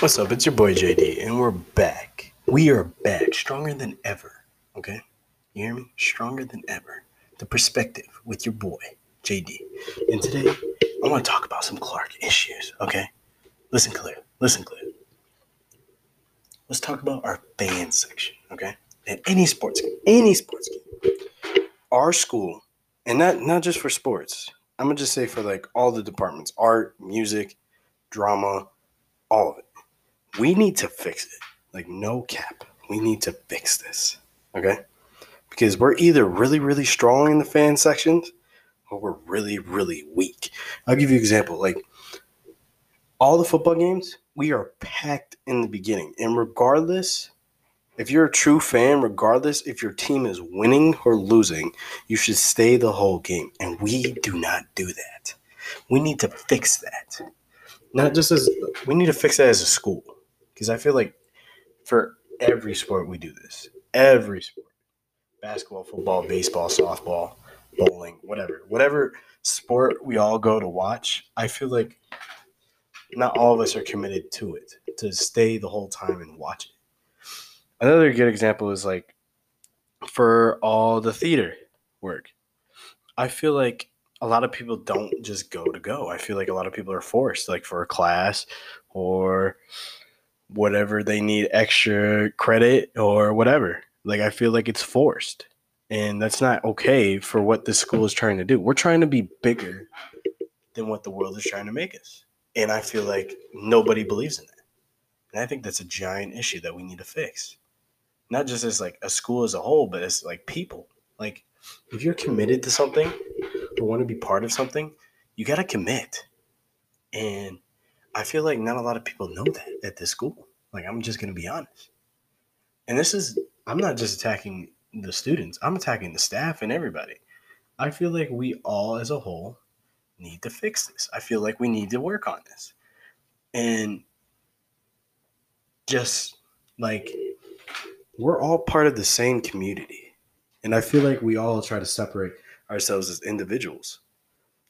What's up? It's your boy JD, and we're back. We are back, stronger than ever. Okay? You hear me? Stronger than ever. The perspective with your boy, JD. And today, I want to talk about some Clarke issues. Okay? Listen clear. Listen clear. Let's talk about our fan section. Okay? At any sports game, any sports game, our school, and not not just for sports. I'm gonna just say for like all the departments, art, music, drama, all of it we need to fix it. Like, no cap. We need to fix this. Okay? Because we're either really, really strong in the fan sections or we're really, really weak. I'll give you an example. Like, all the football games, we are packed in the beginning. And regardless, if you're a true fan, regardless if your team is winning or losing, you should stay the whole game. And we do not do that. We need to fix that. Not just as we need to fix that as a school because I feel like for every sport we do this. Every sport. Basketball, football, baseball, softball, bowling, whatever. Whatever sport we all go to watch, I feel like not all of us are committed to it to stay the whole time and watch it. Another good example is like for all the theater work. I feel like a lot of people don't just go to go. I feel like a lot of people are forced, like for a class or whatever they need extra credit or whatever. Like I feel like it's forced. And that's not okay for what this school is trying to do. We're trying to be bigger than what the world is trying to make us. And I feel like nobody believes in that. And I think that's a giant issue that we need to fix. Not just as like a school as a whole, but as like people. Like if you're committed to something or want to be part of something, you got to commit. And I feel like not a lot of people know that at this school. Like, I'm just going to be honest. And this is, I'm not just attacking the students, I'm attacking the staff and everybody. I feel like we all as a whole need to fix this. I feel like we need to work on this. And just like, we're all part of the same community. And I feel like we all try to separate ourselves as individuals.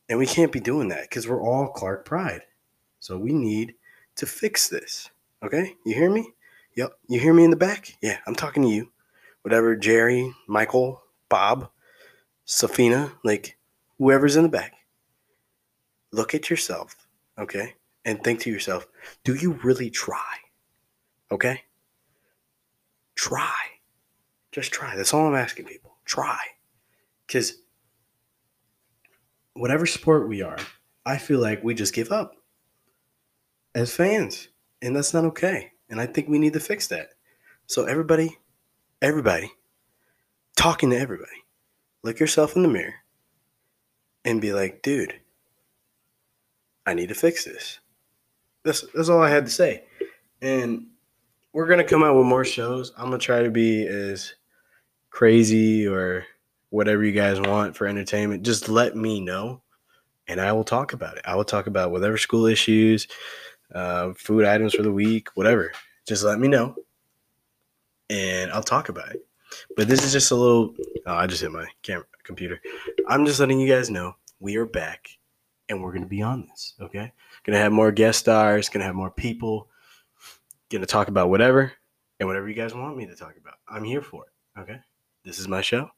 And we can't be doing that because we're all Clarke Pride. So we need to fix this. Okay? You hear me? Yep. You hear me in the back? Yeah, I'm talking to you. Whatever, Jerry, Michael, Bob, Safina, like whoever's in the back. Look at yourself, okay? And think to yourself, do you really try? Okay? Try. Just try. That's all I'm asking people. Try. Because whatever sport we are, I feel like we just give up as fans, and that's not okay. And I think we need to fix that. So everybody, everybody, talking to everybody, look yourself in the mirror and be like, dude, I need to fix this. That's that's all I had to say. And we're gonna come out with more shows. I'm gonna try to be as crazy or whatever you guys want for entertainment. Just let me know and I will talk about it. I will talk about whatever school issues, uh, food items for the week, whatever. Just let me know, and I'll talk about it. But this is just a little. Oh, I just hit my camera computer. I'm just letting you guys know we are back, and we're gonna be on this. Okay, gonna have more guest stars. Gonna have more people. Gonna talk about whatever and whatever you guys want me to talk about. I'm here for it. Okay, this is my show.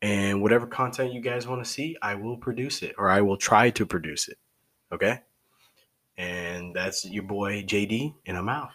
And whatever content you guys want to see, I will produce it or I will try to produce it. Okay? And that's your boy JD, and I'm out.